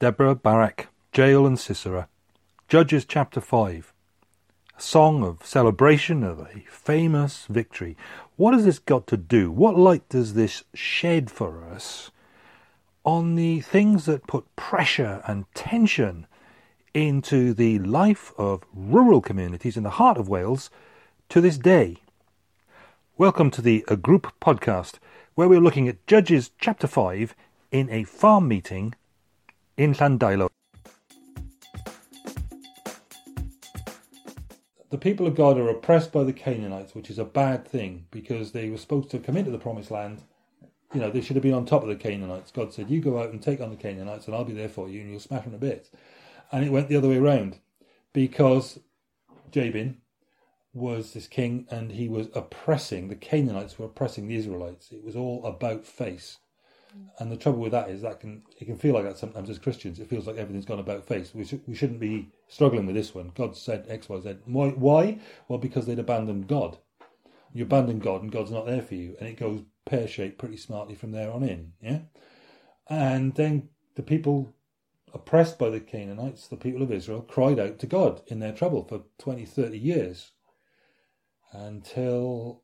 Deborah, Barak, Jael, and Sisera. Judges chapter 5. A song of celebration of a famous victory. What has this got to do? What light does this shed for us on the things that put pressure and tension into the life of rural communities in the heart of Wales to this day? Welcome to the A Group podcast, where we're looking at Judges chapter 5 in a farm meeting in Llandeilo. The people of God are oppressed by the Canaanites, which is a bad thing because they were supposed to come into the promised land. You know, they should have been on top of the Canaanites. God said, You go out and take on the Canaanites, and I'll be there for you, and you'll smash them to bits. And it went the other way around because Jabin was this king and he was oppressing, the Canaanites were oppressing the Israelites. It was all about face. And the trouble with that is that can it can feel like that sometimes as Christians. It feels like everything's gone about face. We, sh- we shouldn't be struggling with this one. God said X, Y, Z. Why? Why? Well, because they'd abandoned God. You abandon God, and God's not there for you, and it goes pear shaped pretty smartly from there on in. Yeah. And then the people oppressed by the Canaanites, the people of Israel, cried out to God in their trouble for 20, 30 years until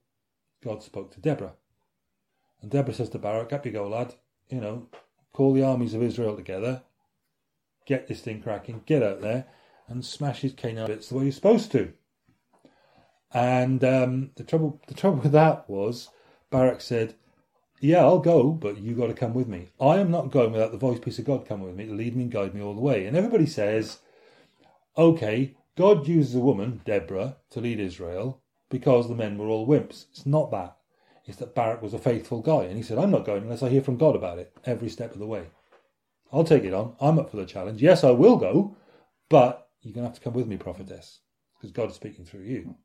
God spoke to Deborah. And Deborah says to Barak, Up you go, lad. You know, call the armies of Israel together, get this thing cracking, get out there, and smash his Canaan bits the way you're supposed to. And um, the trouble, the trouble with that was, Barak said, "Yeah, I'll go, but you got to come with me. I am not going without the voice piece of God coming with me to lead me and guide me all the way." And everybody says, "Okay, God uses a woman, Deborah, to lead Israel because the men were all wimps." It's not that is that Barak was a faithful guy. And he said, I'm not going unless I hear from God about it every step of the way. I'll take it on. I'm up for the challenge. Yes, I will go, but you're going to have to come with me, prophetess, because God is speaking through you.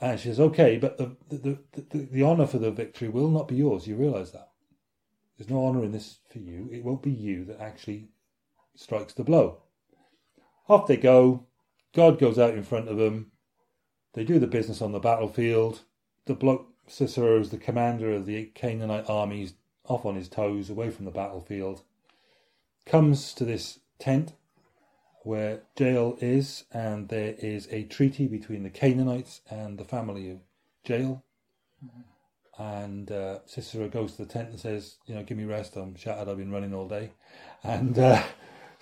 And she says, okay, but the, the, the, the honour for the victory will not be yours. You realise that. There's no honour in this for you. It won't be you that actually strikes the blow. Off they go. God goes out in front of them. They do the business on the battlefield. The bloke Sisera is the commander of the Canaanite armies, off on his toes, away from the battlefield, comes to this tent where Jael is, and there is a treaty between the Canaanites and the family of Jael. Mm-hmm. And uh, Sisera goes to the tent and says, "You know, give me rest. I'm shattered. I've been running all day." And uh,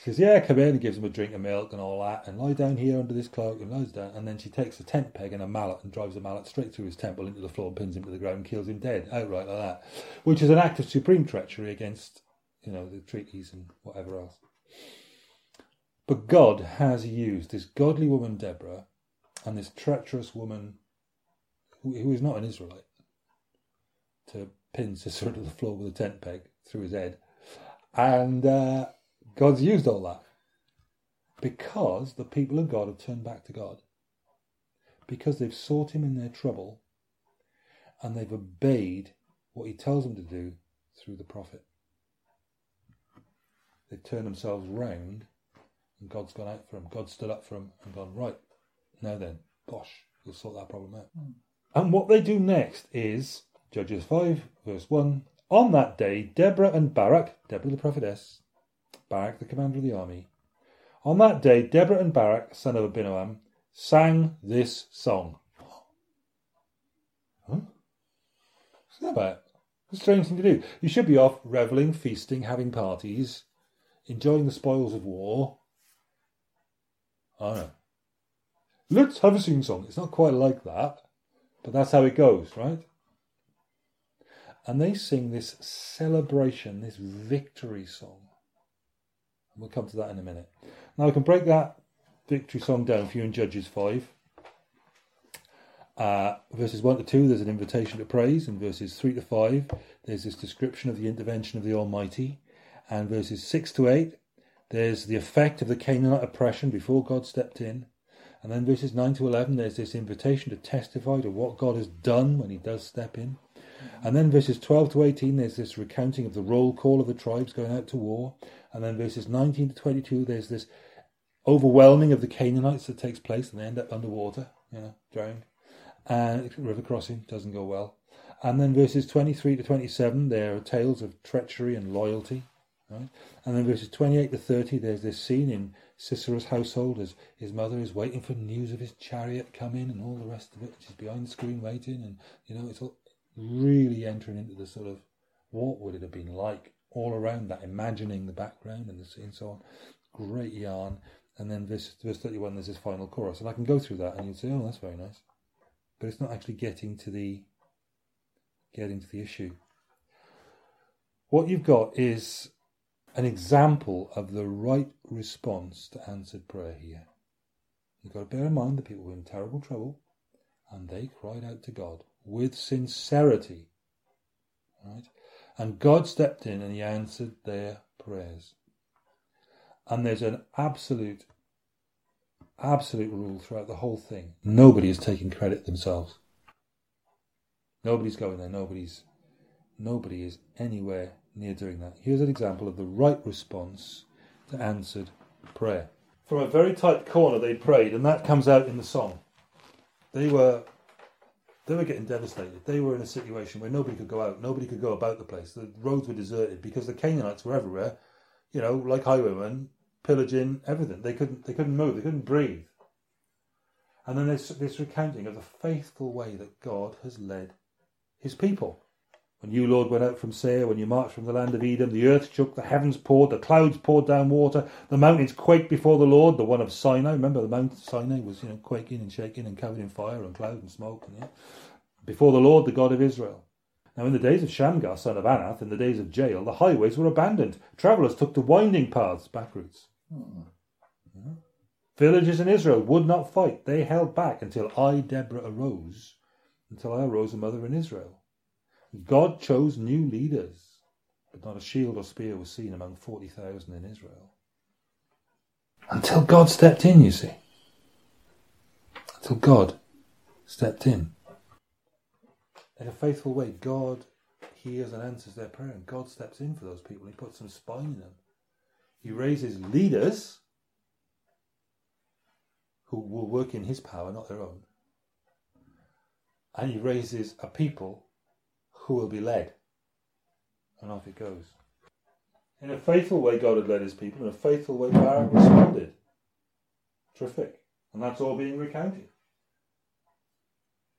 she says, Yeah, come in, and gives him a drink of milk and all that, and lie down here under this cloak and lies down. And then she takes a tent peg and a mallet and drives the mallet straight through his temple into the floor and pins him to the ground and kills him dead, outright like that. Which is an act of supreme treachery against, you know, the treaties and whatever else. But God has used this godly woman, Deborah, and this treacherous woman who, who is not an Israelite to pin Sisera to the floor with a tent peg through his head. And uh, God's used all that because the people of God have turned back to God, because they've sought Him in their trouble, and they've obeyed what He tells them to do through the prophet. They've turned themselves round, and God's gone out for them. God stood up for them and gone, right, now then, bosh, you'll sort that problem out. Mm. And what they do next is Judges 5, verse 1. On that day, Deborah and Barak, Deborah the prophetess, Barak, the commander of the army. On that day, Deborah and Barak, son of Abinoam, sang this song. Huh? What's that about? It's a strange thing to do. You should be off revelling, feasting, having parties, enjoying the spoils of war. I know. Let's have a sing song. It's not quite like that, but that's how it goes, right? And they sing this celebration, this victory song. We'll come to that in a minute. Now we can break that victory song down for you in Judges 5. Uh, verses 1 to 2, there's an invitation to praise. In verses 3 to 5, there's this description of the intervention of the Almighty. And verses 6 to 8, there's the effect of the Canaanite oppression before God stepped in. And then verses 9 to 11, there's this invitation to testify to what God has done when He does step in. And then verses 12 to 18, there's this recounting of the roll call of the tribes going out to war. And then verses 19 to 22, there's this overwhelming of the Canaanites that takes place and they end up underwater, you know, drowned. And river crossing doesn't go well. And then verses 23 to 27, there are tales of treachery and loyalty Right? And then verses 28 to 30, there's this scene in Sisera's household as his mother is waiting for news of his chariot coming and all the rest of it. She's behind the screen waiting, and you know, it's all really entering into the sort of what would it have been like all around that, imagining the background and the scene so on. Great yarn. And then verse, verse 31, there's this final chorus. And I can go through that and you'd say, oh, that's very nice. But it's not actually getting to the getting to the issue. What you've got is an example of the right response to answered prayer here. You've got to bear in mind the people were in terrible trouble and they cried out to God with sincerity. Right? And God stepped in and he answered their prayers. And there's an absolute, absolute rule throughout the whole thing. Nobody is taking credit themselves. Nobody's going there. Nobody's, nobody is anywhere near doing that. Here's an example of the right response to answered prayer. From a very tight corner, they prayed, and that comes out in the song. They were they were getting devastated. They were in a situation where nobody could go out, nobody could go about the place. The roads were deserted because the Canaanites were everywhere, you know, like highwaymen, pillaging everything. They couldn't they couldn't move, they couldn't breathe. And then there's this recounting of the faithful way that God has led his people. When you, Lord, went out from Seir, when you marched from the land of Edom, the earth shook, the heavens poured, the clouds poured down water, the mountains quaked before the Lord, the one of Sinai. Remember, the Mount Sinai was, you know, quaking and shaking and covered in fire and cloud and smoke. And, yeah, before the Lord, the God of Israel. Now, in the days of Shamgar, son of Anath, in the days of Jael, the highways were abandoned. Travellers took to winding paths, back routes. Hmm. Yeah. Villages in Israel would not fight. They held back until I, Deborah, arose, until I arose a mother in Israel. God chose new leaders, but not a shield or spear was seen among 40,000 in Israel. Until God stepped in, you see. Until God stepped in. In a faithful way, God hears and answers their prayer, and God steps in for those people. He puts some spine in them. He raises leaders who will work in His power, not their own. And He raises a people who will be led. And off it goes. In a faithful way, God had led his people. In a faithful way, Barak responded. Terrific. And that's all being recounted.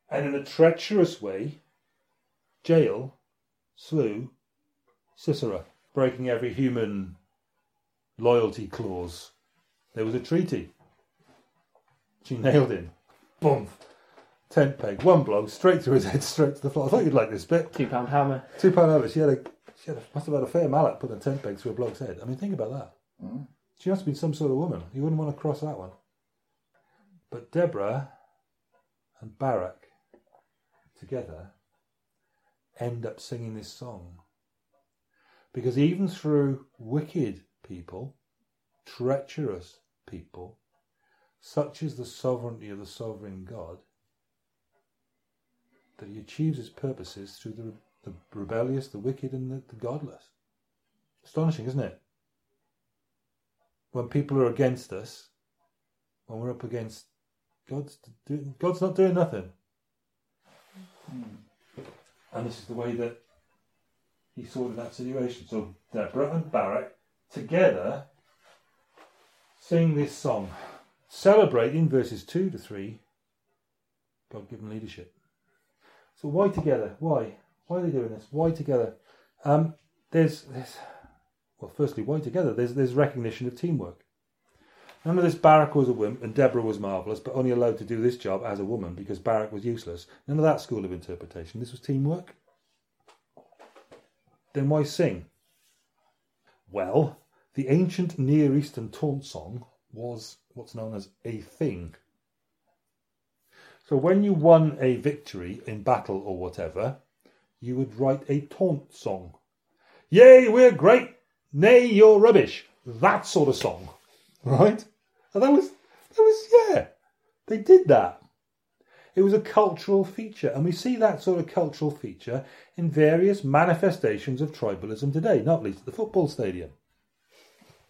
And in a treacherous way, Jael slew Sisera, breaking every human loyalty clause. There was a treaty. She nailed him. Boom tent peg, one blow, straight through his head, straight to the floor. I thought you'd like this bit. Two pound hammer. Two pound hammer. She had a, she had a, must have had a fair mallet putting a tent peg through a bloke's head. I mean, think about that. Mm. She must have been some sort of woman. You wouldn't want to cross that one. But Deborah and Barak together end up singing this song. Because even through wicked people, treacherous people, such is the sovereignty of the sovereign God, that he achieves his purposes through the, the rebellious, the wicked, and the, the godless. Astonishing, isn't it? When people are against us, when we're up against God's do, God's not doing nothing. Hmm. And this is the way that he sorted that situation. So Deborah and Barak together sing this song, celebrating verses 2 to 3 God given leadership. So why together? Why? Why are they doing this? Why together? Um, there's, there's, well, firstly, why together? There's, there's recognition of teamwork. Remember this Barak was a wimp and Deborah was marvellous, but only allowed to do this job as a woman because Barak was useless. None of that school of interpretation. This was teamwork. Then why sing? Well, the ancient Near Eastern taunt song was what's known as a thing. So when you won a victory in battle or whatever, you would write a taunt song. Yay, we're great! Nay, you're rubbish. That sort of song. Right? And that was, that was, yeah. They did that. It was a cultural feature, and we see that sort of cultural feature in various manifestations of tribalism today, not least at the football stadium.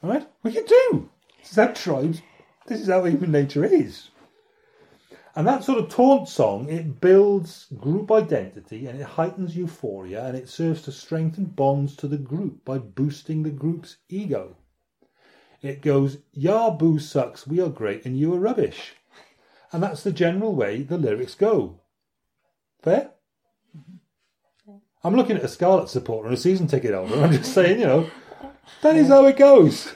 Right? Well, you do. This is how tribes, this is how human nature is. And that sort of taunt song, it builds group identity and it heightens euphoria and it serves to strengthen bonds to the group by boosting the group's ego. It goes, Yah Boo sucks, we are great and you are rubbish. And that's the general way the lyrics go. Fair? I'm looking at a Scarlet supporter and a season ticket holder. I'm just saying, you know, that is how it goes.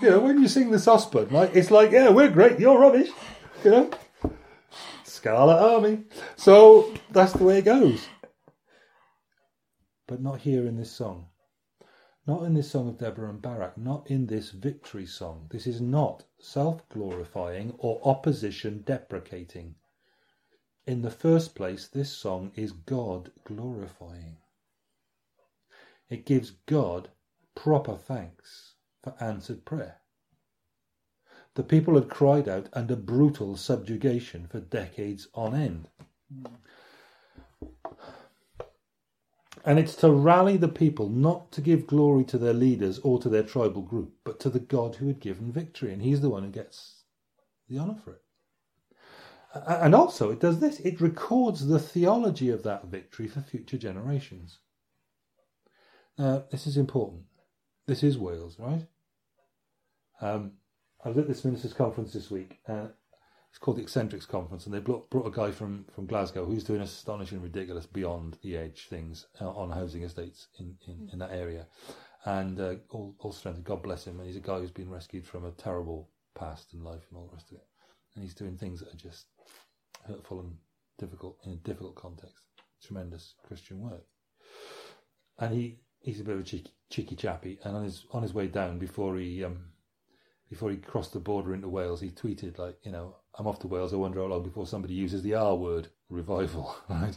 You know, when you sing the Sosban, right, it's like, yeah, we're great, you're rubbish. You know? Scarlet Army. So that's the way it goes. But not here in this song. Not in this song of Deborah and Barak. Not in this victory song. This is not self glorifying or opposition deprecating. In the first place, this song is God glorifying. It gives God proper thanks for answered prayer. The people had cried out under brutal subjugation for decades on end. And it's to rally the people not to give glory to their leaders or to their tribal group, but to the God who had given victory. And he's the one who gets the honour for it. And also, it does this it records the theology of that victory for future generations. Now, this is important. This is Wales, right? Um, I was at this ministers' conference this week. Uh, it's called the Eccentrics Conference, and they brought, brought a guy from, from Glasgow who's doing astonishing, ridiculous, beyond the edge things uh, on housing estates in, in, in that area. And uh, all, all strength, God bless him. And he's a guy who's been rescued from a terrible past and life and all the rest of it. And he's doing things that are just hurtful and difficult in a difficult context. Tremendous Christian work. And he, he's a bit of a cheeky, cheeky chappy. And on his on his way down, before he um, before he crossed the border into Wales, he tweeted like, you know, I'm off to Wales. I wonder how long before somebody uses the R word, revival, right?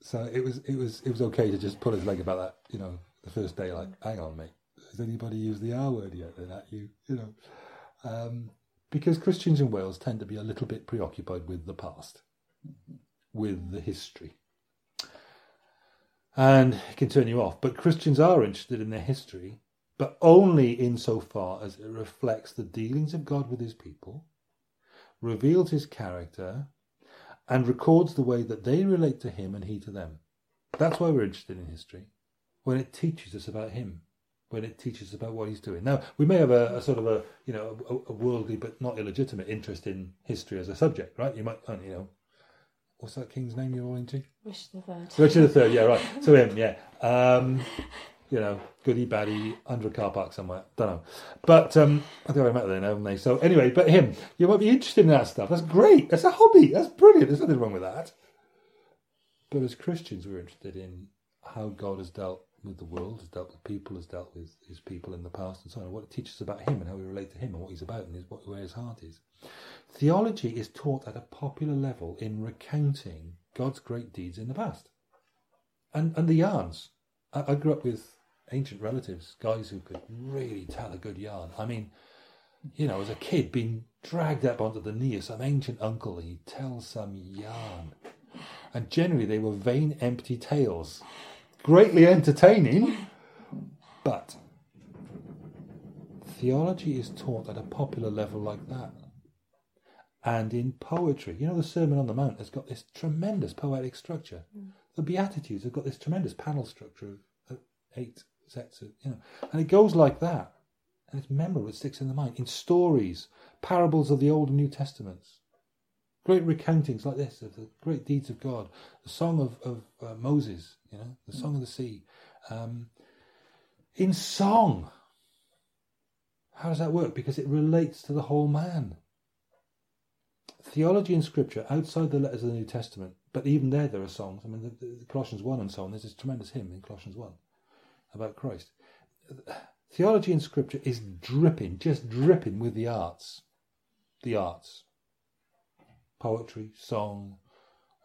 so it was, it was, it was okay to just pull his leg about that, you know, the first day. Like, hang on, mate, has anybody used the R word yet? Then that you, you know, um, because Christians in Wales tend to be a little bit preoccupied with the past, with the history. And it can turn you off. But Christians are interested in their history but only insofar as it reflects the dealings of God with his people, reveals his character, and records the way that they relate to him and he to them. That's why we're interested in history, when it teaches us about him, when it teaches us about what he's doing. Now, we may have a, a sort of a, you know, a, a, worldly but not illegitimate interest in history as a subject, right? You might, you know, what's that king's name you're all into? Richard the Third. Richard the Third, yeah, right. So him, yeah. Um, you know, goody baddie under a car park somewhere. Don't know. But um, I think I met there now, haven't they? So anyway, but him, you might be interested in that stuff. That's great. That's a hobby. That's brilliant. There's nothing wrong with that. But as Christians, we're interested in how God has dealt with the world, has dealt with people, has dealt with his people in the past, and so on. What it teaches about him and how we relate to him and what he's about and his, what, where his heart is. Theology is taught at a popular level in recounting God's great deeds in the past. And and the yarns. I, I grew up with ancient relatives, guys who could really tell a good yarn. I mean, you know, as a kid, being dragged up onto the knee of some ancient uncle, and he'd tell some yarn. And generally, they were vain, empty tales. Greatly entertaining, but theology is taught at a popular level like that. And in poetry, you know, the Sermon on the Mount has got this tremendous poetic structure. Mm. The Beatitudes have got this tremendous panel structure of eight sets you know, and it goes like that. And it's memorable, it sticks in the mind. In stories, parables of the Old and New Testaments, great recountings like this of the great deeds of God, the song of, of uh, Moses, you know, the song of the sea. Um, in song, how does that work? Because it relates to the whole man. Theology in Scripture, outside the letters of the New Testament, but even there, there are songs. I mean, the, the Colossians 1 and so on, there's this tremendous hymn in Colossians 1 about Christ. Theology in Scripture is dripping, just dripping with the arts. The arts. Poetry, song,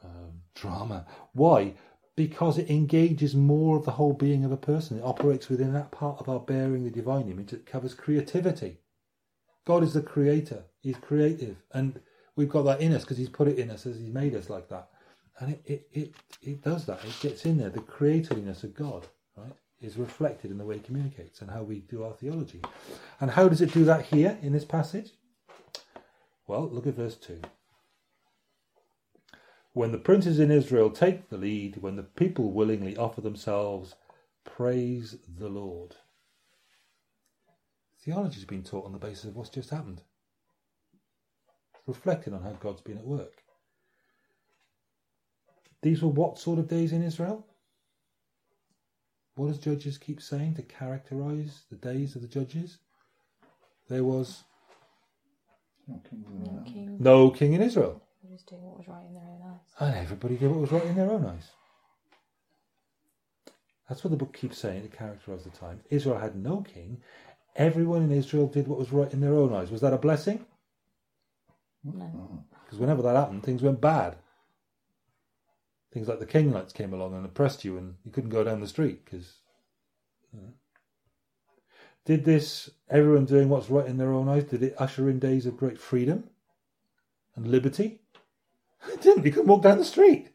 um, drama. Why? Because it engages more of the whole being of a person. It operates within that part of our bearing the divine image that covers creativity. God is the creator. He's creative. And we've got that in us because He's put it in us as He's made us like that. And it, it, it, it does that. It gets in there, the creativeness of God, right? Is reflected in the way he communicates and how we do our theology. And how does it do that here in this passage? Well, look at verse 2. When the princes in Israel take the lead, when the people willingly offer themselves, praise the Lord. Theology has been taught on the basis of what's just happened, reflecting on how God's been at work. These were what sort of days in Israel? What does Judges keep saying to characterize the days of the judges? There was No king no king in Israel. was doing what was right in their own eyes. And everybody did what was right in their own eyes. That's what the book keeps saying to characterize the time. Israel had no king. Everyone in Israel did what was right in their own eyes. Was that a blessing? No. Because whenever that happened, things went bad. Things like the Canaanites came along and oppressed you, and you couldn't go down the street because. Did this, everyone doing what's right in their own eyes, did it usher in days of great freedom and liberty? It didn't. You couldn't walk down the street.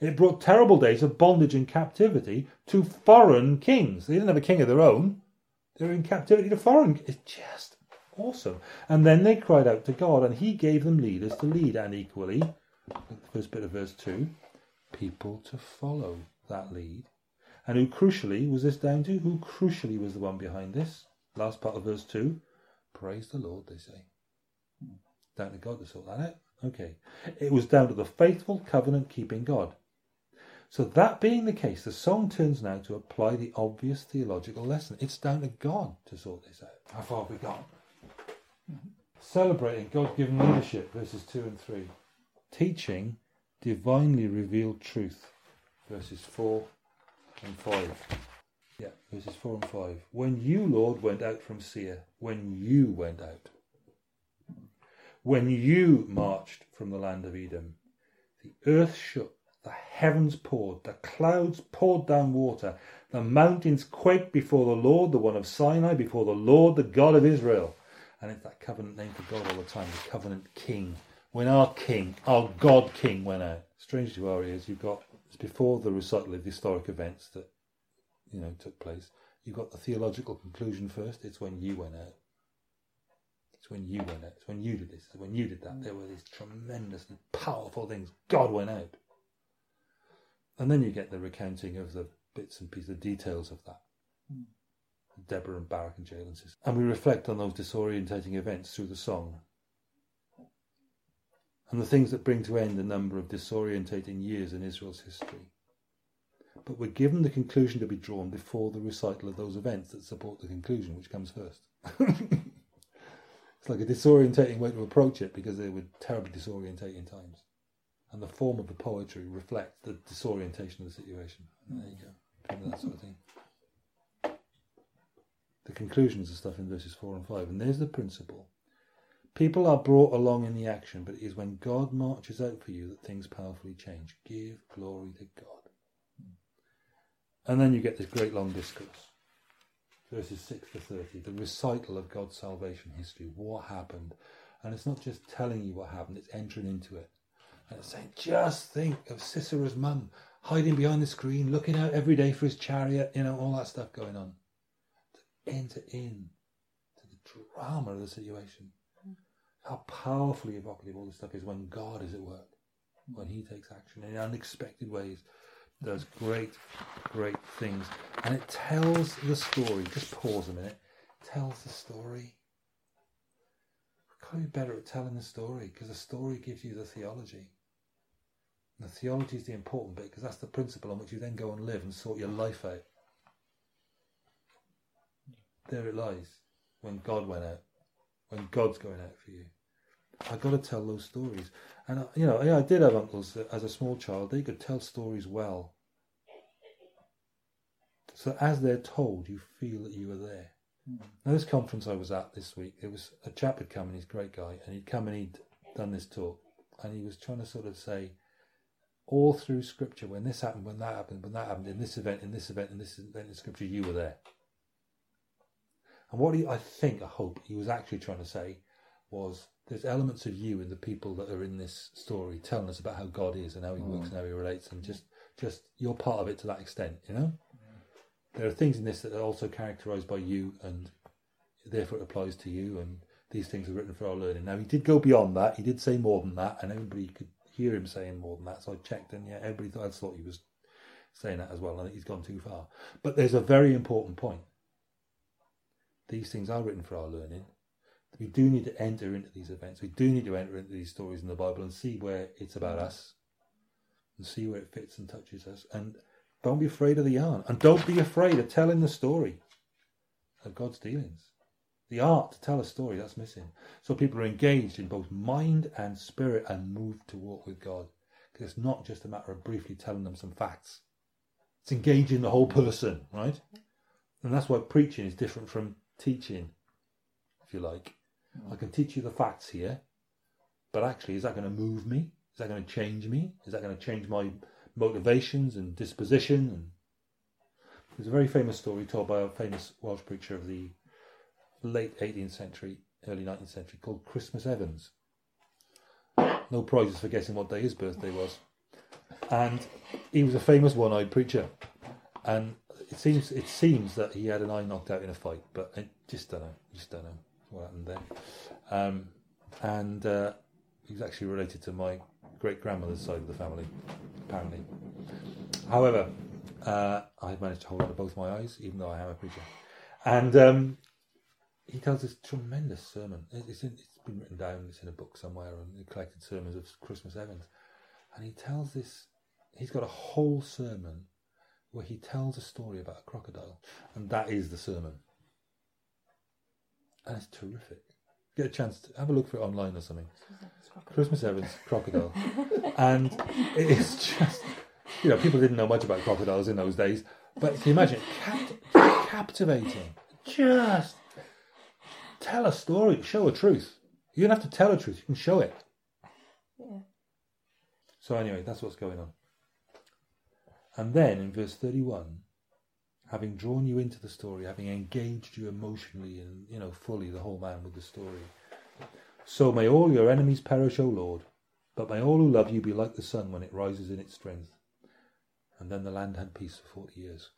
It brought terrible days of bondage and captivity to foreign kings. They didn't have a king of their own. They were in captivity to foreign. It's just awesome. And then they cried out to God, and He gave them leaders to lead, and equally, first bit of verse 2, people to follow that lead. And who crucially was this down to? Who crucially was the one behind this? Last part of verse 2 Praise the Lord, they say. Down to God to sort that out. Okay. It was down to the faithful covenant keeping God. So, that being the case, the song turns now to apply the obvious theological lesson. It's down to God to sort this out. How far have we got? Mm-hmm. Celebrating God given leadership, verses 2 and 3. Teaching divinely revealed truth, verses 4 and 5. Yeah, verses 4 and 5. When you, Lord, went out from Seir, when you went out, when you marched from the land of Edom, the earth shook, the heavens poured, the clouds poured down water, the mountains quaked before the Lord, the one of Sinai, before the Lord, the God of Israel. And it's that covenant name for God all the time, the covenant king. When our king, our God king went out. Strange to our ears, you've got, it's before the recital of the historic events that, you know, took place. You've got the theological conclusion first. It's when you went out. It's when you went out. It's when you did this. It's when you did that. There were these tremendously powerful things. God went out. And then you get the recounting of the bits and pieces, the details of that. Hmm. Deborah and Barak and Jael and Sisera. And we reflect on those disorientating events through the song. And the things that bring to end a number of disorientating years in Israel's history. But we're given the conclusion to be drawn before the recital of those events that support the conclusion, which comes first. it's like a disorientating way to approach it because they were terribly disorientating times. And the form of the poetry reflects the disorientation of the situation. There you go. That sort of thing. The conclusions are stuff in verses 4 and 5. And there's the principle. People are brought along in the action, but it is when God marches out for you that things powerfully change. Give glory to God. And then you get this great long discourse. Verses 6 to 30, the recital of God's salvation history, what happened. And it's not just telling you what happened, it's entering into it. And it's saying, just think of Sisera's mum hiding behind the screen, looking out every day for his chariot, you know, all that stuff going on. To enter in to the drama of the situation. How powerfully evocative all this stuff is when God is at work, when He takes action in unexpected ways, does great, great things. And it tells the story. Just pause a minute. tells the story. Got to be better at telling the story because the story gives you the theology. The theology is the important bit because that's the principle on which you then go and live and sort your life out. There it lies when God went out, when God's going out for you. I've got to tell those stories. And, uh, you know, yeah, I did have uncles that, as a small child, they could tell stories well. So as they're told, you feel that you were there. Now, this conference I was at this week, there was a chap had come and he's a great guy, and he'd come and he'd done this talk, and he was trying to sort of say, all through Scripture, when this happened, when that happened, when that happened, in this event, in this event, in this event in Scripture, you were there. And what he, I think, I hope he was actually trying to say was there's elements of you in the people that are in this story telling us about how God is and how He works mm. and how He relates, and just just you're part of it to that extent, you know. There are things in this that are also characterized by you, and therefore it applies to you, and these things are written for our learning. Now, he did go beyond that. He did say more than that, and everybody could hear him saying more than that. So I checked, and yeah, everybody thought, I thought he was saying that as well. I think he's gone too far. But there's a very important point. These things are written for our learning. We do need to enter into these events. We do need to enter into these stories in the Bible and see where it's about mm-hmm. us and see where it fits and touches us. And don't be afraid of the yarn. And don't be afraid of telling the story of God's dealings. The art to tell a story, that's missing. So people are engaged in both mind and spirit and moved to walk with God. Because it's not just a matter of briefly telling them some facts. It's engaging the whole person, right? And that's why preaching is different from teaching, if you like. I can teach you the facts here, but actually, is that going to move me? Is that going to change me? Is that going to change my motivations and disposition? And there's a very famous story told by a famous Welsh preacher of the late 18th century, early 19th century, called Christmas Evans. No prizes for guessing what day his birthday was. And he was a famous one-eyed preacher, and it seems it seems that he had an eye knocked out in a fight, but I just don't know. Just don't know what happened there. Um, and uh, he's actually related to my great grandmother's side of the family, apparently. However, uh, I managed to hold on to both my eyes, even though I am a preacher. And um, he tells this tremendous sermon. It's, in, it's been written down. It's in a book somewhere, and the collected sermons of Christmas Evans. And he tells this. He's got a whole sermon where he tells a story about a crocodile, and that is the sermon. And it's terrific. Get a chance to have a look for it online or something. Christmas Evans crocodile, and it is just you know people didn't know much about crocodiles in those days, but can you imagine Capt- captivating? Just tell a story, show a truth. You don't have to tell a truth; you can show it. Yeah. So anyway, that's what's going on. And then in verse 31, having drawn you into the story, having engaged you emotionally and, you know, fully, the whole man with the story. So may all your enemies perish, O Lord, but may all who love you be like the sun when it rises in its strength. And then the land had peace for 40 years.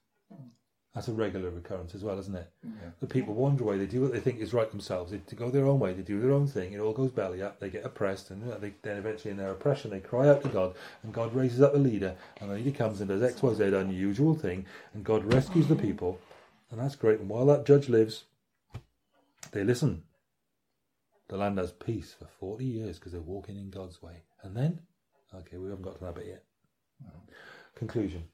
That's a regular recurrence as well, isn't it? Mm. Yeah. The people wander away, they do what they think is right themselves, they go their own way, they do their own thing, it all goes belly up, they get oppressed, and they, then eventually in their oppression they cry out to God, and God raises up a leader, and the leader comes and does X, Y, Z unusual thing, and God rescues the people, and that's great. And while that judge lives, they listen. The land has peace for 40 years because they're walking in God's way. And then, okay, we haven't got to that bit yet. Conclusion.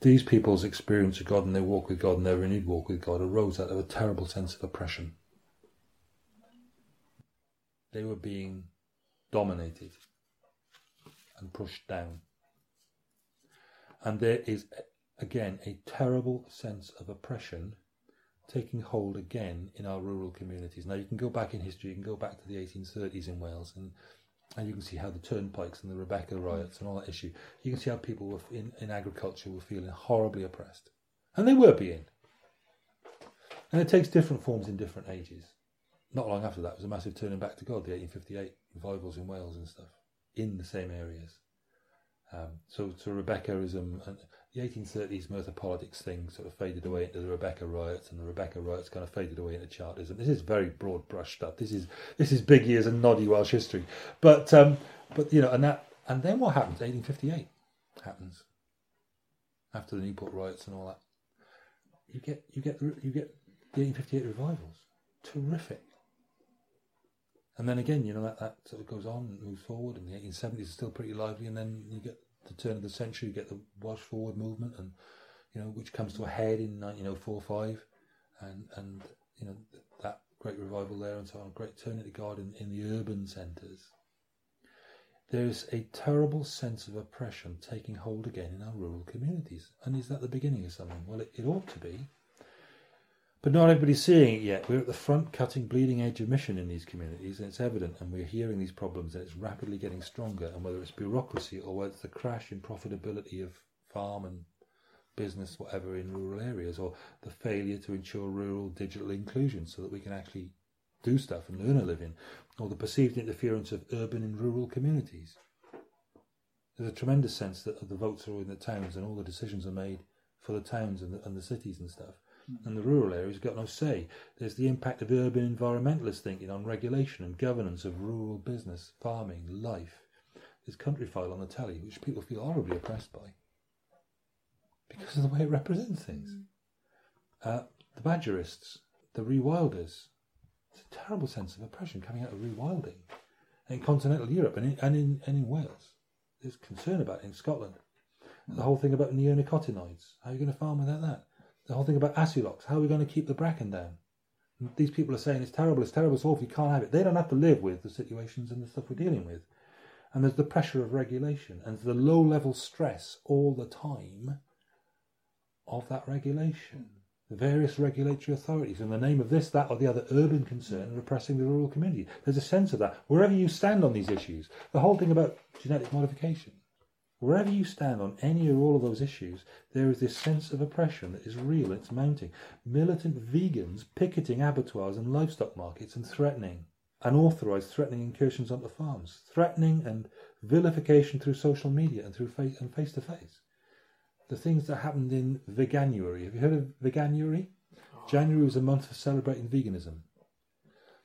These people's experience of God and their walk with God and their renewed walk with God arose out of a terrible sense of oppression. They were being dominated and pushed down. And there is, again, a terrible sense of oppression taking hold again in our rural communities. Now, you can go back in history, you can go back to the 1830s in Wales, and, and you can see how the turnpikes and the Rebecca riots and all that issue, you can see how people were in, in agriculture were feeling horribly oppressed. And they were being. And it takes different forms in different ages. Not long after that, was a massive turning back to God, the 1858 revivals in Wales and stuff, in the same areas. Um, so, so Rebeccaism and the 1830s Merthyr politics thing sort of faded away into the Rebecca riots, and the Rebecca riots kind of faded away into Chartism. This is very broad brush stuff. This is this is Big Ears and noddy Welsh history. But um, but you know, and that and then what happens? 1858 happens after the Newport riots and all that. You get you get you get the 1858 revivals, terrific. And then again, you know that, that sort of goes on and moves forward, and the 1870s is still pretty lively, and then you get the turn of the century, you get the Welsh Forward movement, and you know which comes to a head in 1904-5, and and you know that great revival there, and so on, great turning to God in, in the urban centres. There is a terrible sense of oppression taking hold again in our rural communities, and is that the beginning of something? Well, it, it ought to be. But not everybody's seeing it yet. We're at the front cutting, bleeding edge of mission in these communities, and it's evident, and we're hearing these problems, and it's rapidly getting stronger. And whether it's bureaucracy or whether it's the crash in profitability of farm and business, whatever, in rural areas, or the failure to ensure rural digital inclusion so that we can actually do stuff and earn a living, or the perceived interference of urban and rural communities. There's a tremendous sense that the votes are in the towns and all the decisions are made for the towns and the, and the cities and stuff. And the rural areas got no say. There's the impact of urban environmentalist thinking on regulation and governance of rural business, farming, life. There's Countryfile on the telly, which people feel horribly oppressed by because of the way it represents things. Uh, the Badgerists, the Rewilders. It's a terrible sense of oppression coming out of rewilding in continental Europe and in, and in, and in Wales. There's concern about it in Scotland. The whole thing about neonicotinoids. How are you going to farm without that? The whole thing about Asulox. How are we going to keep the bracken down? And these people are saying it's terrible, it's terrible, it's awful, you can't have it. They don't have to live with the situations and the stuff we're dealing with. And there's the pressure of regulation and the low level stress all the time of that regulation. The various regulatory authorities, in the name of this, that, or the other urban concern, repressing the rural community. There's a sense of that. Wherever you stand on these issues, the whole thing about genetic modification, wherever you stand on any or all of those issues, there is this sense of oppression that is real, it's mounting. Militant vegans picketing abattoirs and livestock markets and threatening, unauthorised threatening incursions onto farms, threatening and vilification through social media and through face and face to face the things that happened in Veganuary. Have you heard of Veganuary? Oh. January was a month for celebrating veganism.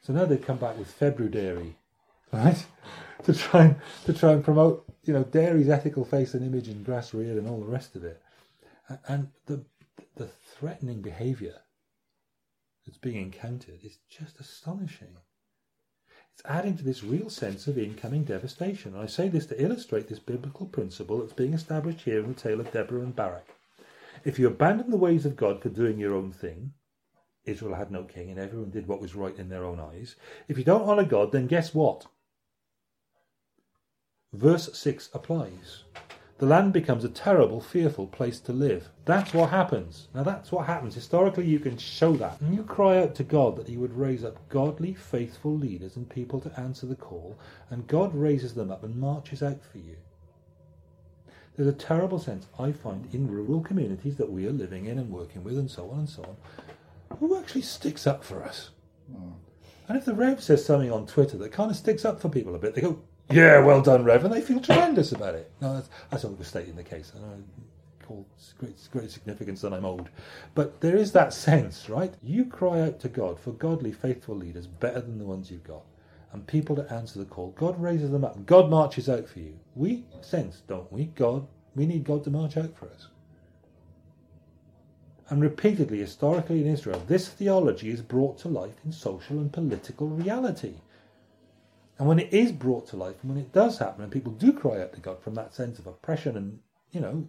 So now they've come back with Februdairy, right? To try and to try and promote, you know, dairy's ethical face and image and grass reared and all the rest of it. And the the threatening behaviour that's being encountered is just astonishing. It's adding to this real sense of incoming devastation. And I say this to illustrate this biblical principle that's being established here in the tale of Deborah and Barak. If you abandon the ways of God for doing your own thing, Israel had no king and everyone did what was right in their own eyes. If you don't honour God, then guess what? Verse 6 applies the land becomes a terrible, fearful place to live. That's what happens. Now, that's what happens. Historically, you can show that. And you cry out to God that He would raise up godly, faithful leaders and people to answer the call, and God raises them up and marches out for you. There's a terrible sense, I find, in rural communities that we are living in and working with, and so on and so on, who actually sticks up for us. Mm. And if the Rev says something on Twitter that kind of sticks up for people a bit, they go, yeah, well done, Rev, and they feel tremendous about it. No, that's, that's overstating the case. I know call great, great significance that I'm old. But there is that sense, right? You cry out to God for godly, faithful leaders better than the ones you've got, and people to answer the call. God raises them up. God marches out for you. We sense, don't we? God, we need God to march out for us. And repeatedly, historically in Israel, this theology is brought to life in social and political reality. And when it is brought to life, and when it does happen, and people do cry out to God from that sense of oppression and, you know,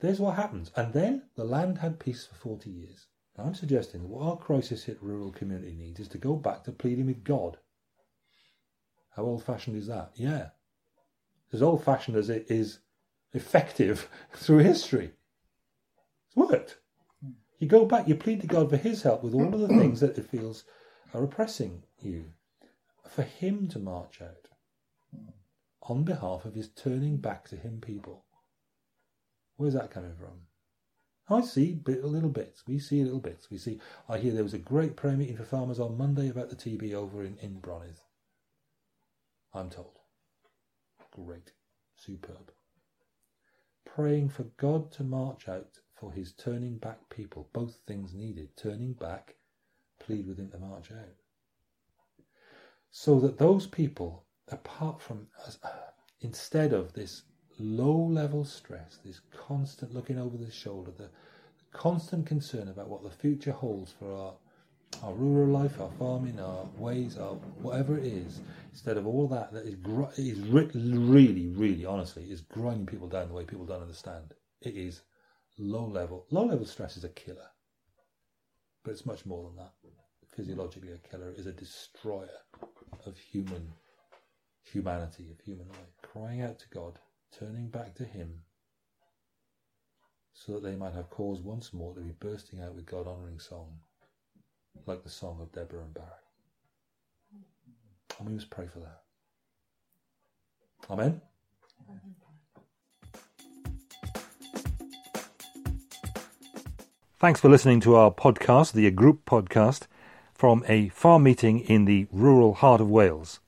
there's what happens. And then the land had peace for 40 years. Now, I'm suggesting that what our crisis hit rural community needs is to go back to pleading with God. How old fashioned is that? Yeah. As old fashioned as it is effective through history. It's worked. You go back, you plead to God for His help with all of the things that it feels are oppressing you for him to march out on behalf of his turning back to him people. Where's that coming from? I see bit, little bits. We see little bits. We see. I hear there was a great prayer meeting for farmers on Monday about the TB over in, in Bronydd. I'm told. Great. Superb. Praying for God to march out for his turning back people. Both things needed. Turning back, plead with him to march out so that those people, apart from us, uh, instead of this low level stress, this constant looking over the shoulder, the, the constant concern about what the future holds for our our rural life, our farming, our ways, our whatever it is, instead of all that that is, gr- is really, really, honestly, is grinding people down the way people don't understand. It is low level. Low level stress is a killer, but it's much more than that. Physiologically, a killer is a destroyer of human humanity, of human life, crying out to God, turning back to Him, so that they might have cause once more to be bursting out with God honouring song, like the song of Deborah and Barak. And we must pray for that. Amen. Thanks for listening to our podcast, the A Group podcast from a farm meeting in the rural heart of Wales.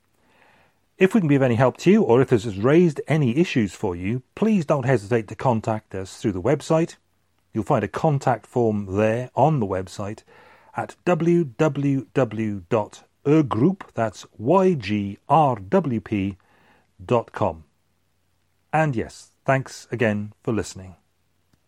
If we can be of any help to you, or if this has raised any issues for you, please don't hesitate to contact us through the website. You'll find a contact form there on the website at www.ygrwp, that's Y-G-R-W-P, dot com. And yes, thanks again for listening.